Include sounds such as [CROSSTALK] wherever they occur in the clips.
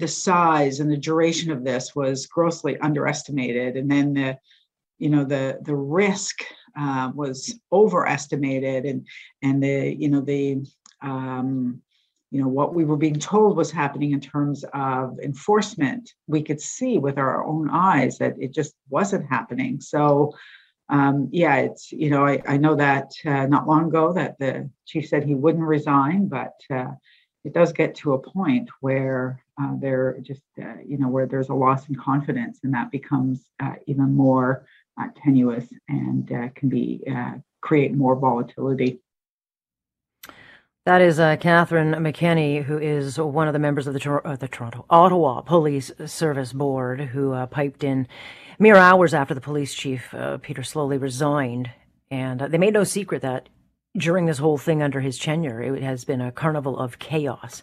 the size and the duration of this was grossly underestimated, and then the you know the the risk uh, was overestimated, and and the you know the um, you know what we were being told was happening in terms of enforcement we could see with our own eyes that it just wasn't happening. So um, yeah it's you know i, I know that uh, not long ago that the chief said he wouldn't resign but uh, it does get to a point where uh, there just uh, you know where there's a loss in confidence and that becomes uh, even more uh, tenuous and can be create more volatility that is uh, Catherine McKenney, who is one of the members of the, uh, the Toronto Ottawa Police Service Board, who uh, piped in mere hours after the police chief uh, Peter Sloly resigned, and uh, they made no secret that during this whole thing under his tenure, it has been a carnival of chaos.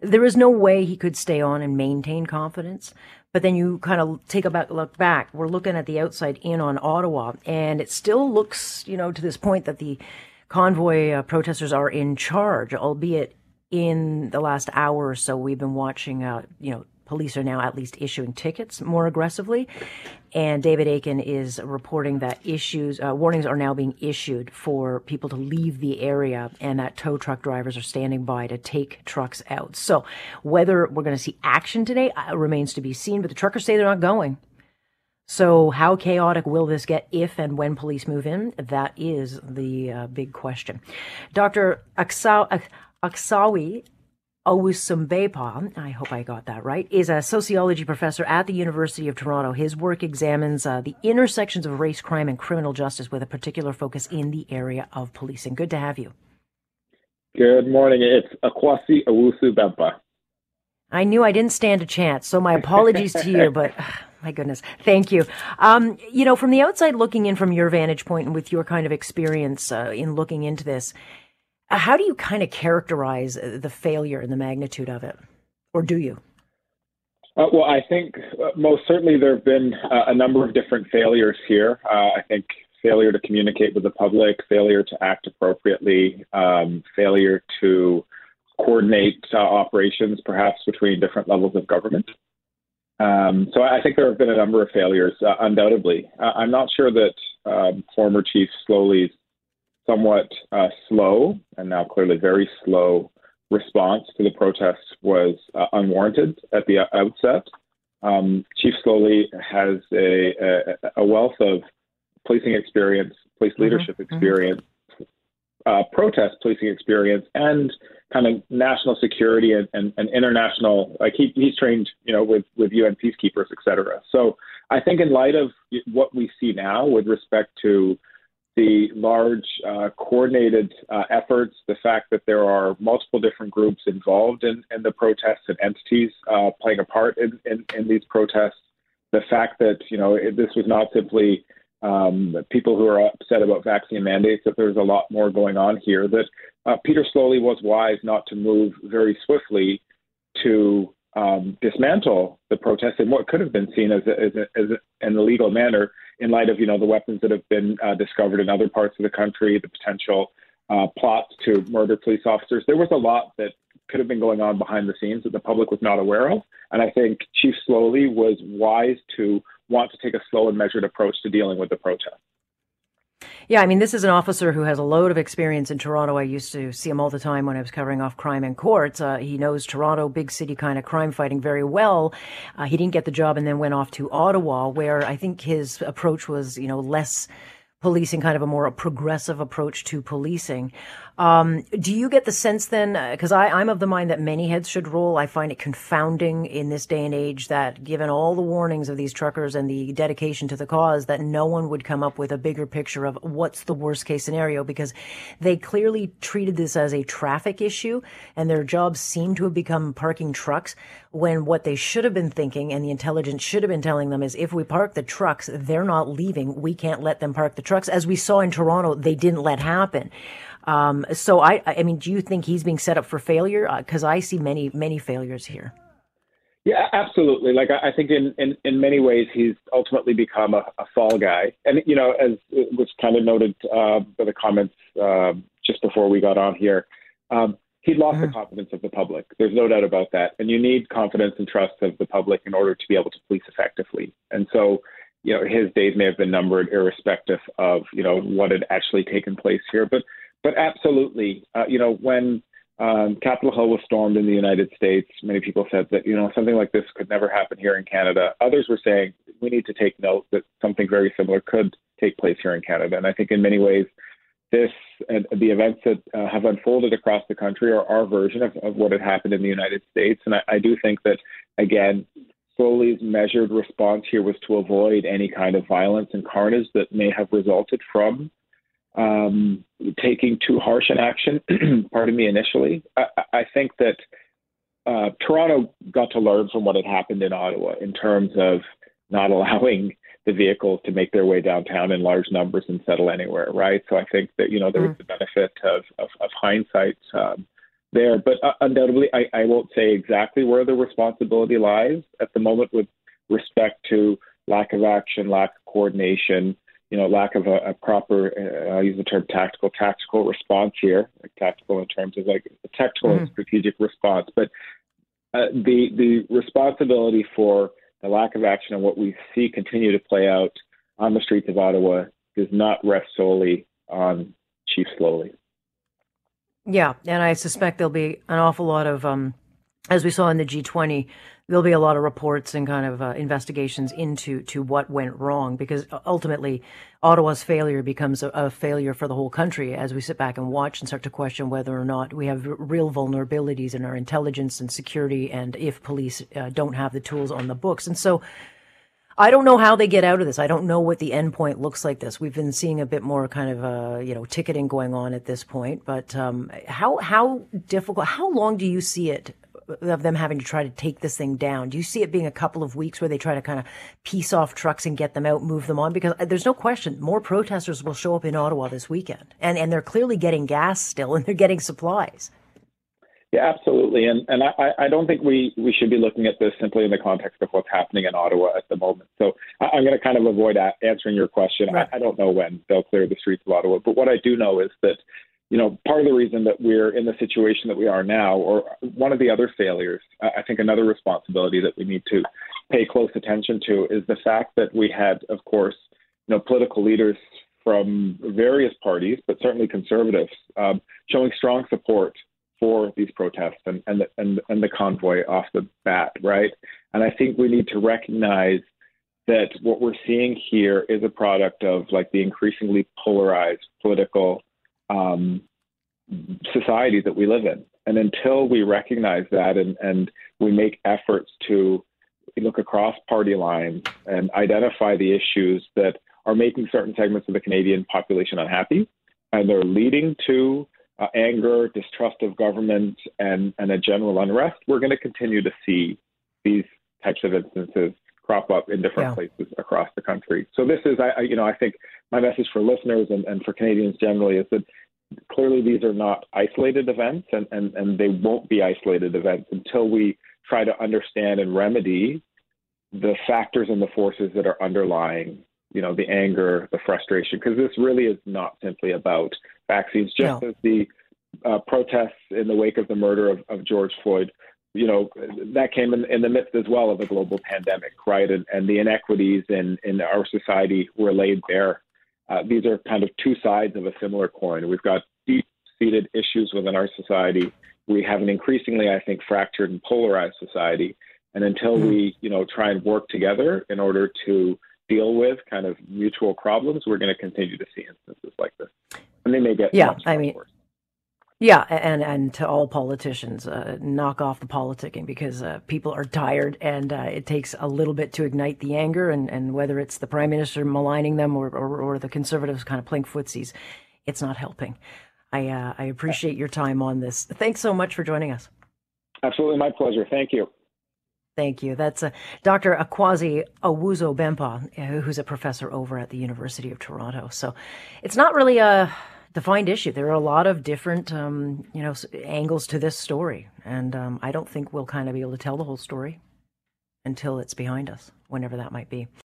There is no way he could stay on and maintain confidence. But then you kind of take a back, look back. We're looking at the outside in on Ottawa, and it still looks, you know, to this point that the convoy uh, protesters are in charge, albeit in the last hour or so, we've been watching, uh, you know, police are now at least issuing tickets more aggressively. And David Akin is reporting that issues, uh, warnings are now being issued for people to leave the area and that tow truck drivers are standing by to take trucks out. So whether we're going to see action today uh, remains to be seen, but the truckers say they're not going. So, how chaotic will this get if and when police move in? That is the uh, big question. Dr. Aksawi Owusumbekpa, I hope I got that right, is a sociology professor at the University of Toronto. His work examines uh, the intersections of race, crime, and criminal justice with a particular focus in the area of policing. Good to have you. Good morning. It's Akwasi Owusu I knew I didn't stand a chance, so my apologies to you, but [LAUGHS] [SIGHS] my goodness. Thank you. Um, you know, from the outside looking in from your vantage point and with your kind of experience uh, in looking into this, how do you kind of characterize uh, the failure and the magnitude of it? Or do you? Uh, well, I think uh, most certainly there have been uh, a number of different failures here. I think failure to communicate with the public, failure to act appropriately, um, failure to coordinate operations perhaps between different levels of government. Um, so I think there have been a number of failures, uh, undoubtedly. Uh, I'm not sure that um, former Chief Sloly's somewhat uh, slow and now clearly very slow response to the protests was uh, unwarranted at the outset. Um, Chief Sloly has a, a, a, wealth of policing experience, police mm-hmm. leadership mm-hmm. experience, uh, protest policing experience, and kind of national security and, and, and international like he, he's trained you know with with UN peacekeepers et cetera so I think in light of what we see now with respect to the large uh, coordinated uh, efforts, the fact that there are multiple different groups involved in, in the protests and entities uh, playing a part in, in, in, these protests, the fact that you know it, this was not simply um, people who are upset about vaccine mandates, that there's a lot more going on here, that uh, Peter Sloly was wise not to move very swiftly to um, dismantle the protests in what could have been seen as, a, as, a, as a, an illegal manner in light of you know the weapons that have been uh, discovered in other parts of the country, the potential uh, plots to murder police officers. There was a lot that could have been going on behind the scenes that the public was not aware of, and I think Chief Sloly was wise to want to take a slow and measured approach to dealing with the protests. Yeah, I mean, this is an officer who has a load of experience in Toronto. I used to see him all the time when I was covering off crime in courts. Uh, he knows Toronto, big city kind of crime fighting very well. Uh, he didn't get the job and then went off to Ottawa, where I think his approach was, you know, less policing, kind of a more progressive approach to policing. Um, do you get the sense then, because uh, I'm of the mind that many heads should roll. I find it confounding in this day and age that given all the warnings of these truckers and the dedication to the cause, that no one would come up with a bigger picture of what's the worst case scenario because they clearly treated this as a traffic issue and their jobs seem to have become parking trucks when what they should have been thinking and the intelligence should have been telling them is if we park the trucks, they're not leaving. We can't let them park the trucks. As we saw in Toronto, they didn't let happen. Um, so I, I mean, do you think he's being set up for failure? Because uh, I see many, many failures here. Yeah, absolutely. Like I, think in, in, in many ways he's ultimately become a, a fall guy, and you know, as was kind of noted uh, by the comments uh, just before we got on here, um, he'd lost mm-hmm. the confidence of the public. There's no doubt about that. And you need confidence and trust of the public in order to be able to police effectively. And so, you know, his days may have been numbered, irrespective of you know what had actually taken place here. But but absolutely, uh, you know, when um, Capitol Hill was stormed in the United States. Many people said that you know something like this could never happen here in Canada. Others were saying we need to take note that something very similar could take place here in Canada. And I think in many ways, this and the events that uh, have unfolded across the country are our version of, of what had happened in the United States. And I, I do think that again, Sloly's measured response here was to avoid any kind of violence and carnage that may have resulted from um, taking too harsh an action, [CLEARS THROAT] pardon me, initially. I, I think that uh, Toronto got to learn from what had happened in Ottawa in terms of not allowing the vehicles to make their way downtown in large numbers and settle anywhere, right? So I think that, you know, there was mm. the benefit of, of, of hindsight um, there. But uh, undoubtedly, I, I won't say exactly where the responsibility lies at the moment with respect to lack of action, lack of coordination, you know, lack of a, a proper, uh, I use the term tactical, tactical response here, like tactical in terms of like a tactical mm-hmm. and strategic response. But uh, the the responsibility for the lack of action and what we see continue to play out on the streets of Ottawa does not rest solely on Chief Sloly. Yeah, and I suspect there'll be an awful lot of, um, as we saw in the G20, there'll be a lot of reports and kind of uh, investigations into to what went wrong because ultimately Ottawa's failure becomes a, a, failure for the whole country as we sit back and watch and start to question whether or not we have real vulnerabilities in our intelligence and security and if police uh, don't have the tools on the books and so I don't know how they get out of this. I don't know what the end point looks like. This we've been seeing a bit more kind of uh, you know ticketing going on at this point. But um, how how difficult? How long do you see it of them having to try to take this thing down? Do you see it being a couple of weeks where they try to kind of piece off trucks and get them out, move them on? Because uh, there's no question more protesters will show up in Ottawa this weekend, and and they're clearly getting gas still, and they're getting supplies. Yeah, absolutely, and and I, I don't think we we should be looking at this simply in the context of what's happening in Ottawa at the moment. So I, am going to kind of avoid answering your question. Right. I, I don't know when they'll clear the streets of Ottawa, but what I do know is that you know, part of the reason that we're in the situation that we are now, or one of the other failures, I think another responsibility that we need to pay close attention to is the fact that we had, of course, you know, political leaders from various parties, but certainly conservatives, um, showing strong support for these protests and, and, the, and, and the convoy off the bat, right? And I think we need to recognize that what we're seeing here is a product of like the increasingly polarized political um, society that we live in. And until we recognize that and, and we make efforts to look across party lines and identify the issues that are making certain segments of the Canadian population unhappy and they're leading to uh, anger, distrust of government, and, and a general unrest, we're going to continue to see these types of instances crop up in different yeah. places across the country. So this is, I, you know, I think my message for listeners and, and for Canadians generally is that clearly these are not isolated events and, and, and they won't be isolated events until we try to understand and remedy the factors and the forces that are underlying you know the anger the frustration because this really is not simply about vaccines. Just no. as the uh, protests in the wake of the murder of, of george floyd you know that came in, in, the midst as well of a global pandemic right? And, and the inequities in, in our society were laid bare uh, these are kind of two sides of a similar coin. We've got deep seated issues within our society. We have an increasingly, I think, fractured and polarized society. And until mm-hmm. we, you know, try and work together in order to deal with kind of mutual problems, we're going to continue to see instances like this. And they may get yeah, I mean, worse. Yeah, and and to all politicians, uh, knock off the politicking because uh, people are tired, and uh, it takes a little bit to ignite the anger. And, and whether it's the prime minister maligning them or, or, or the conservatives kind of playing footsies, it's not helping. I uh, I appreciate your time on this. Thanks so much for joining us. Absolutely, my pleasure. Thank you. Thank you. That's uh, Dr. Akwasi Owusu Bempah, who's a professor over at the University of Toronto. So it's not really a defined issue. There are a lot of different, um, you know, angles to this story, and um, I don't think we'll kind of be able to tell the whole story until it's behind us, whenever that might be.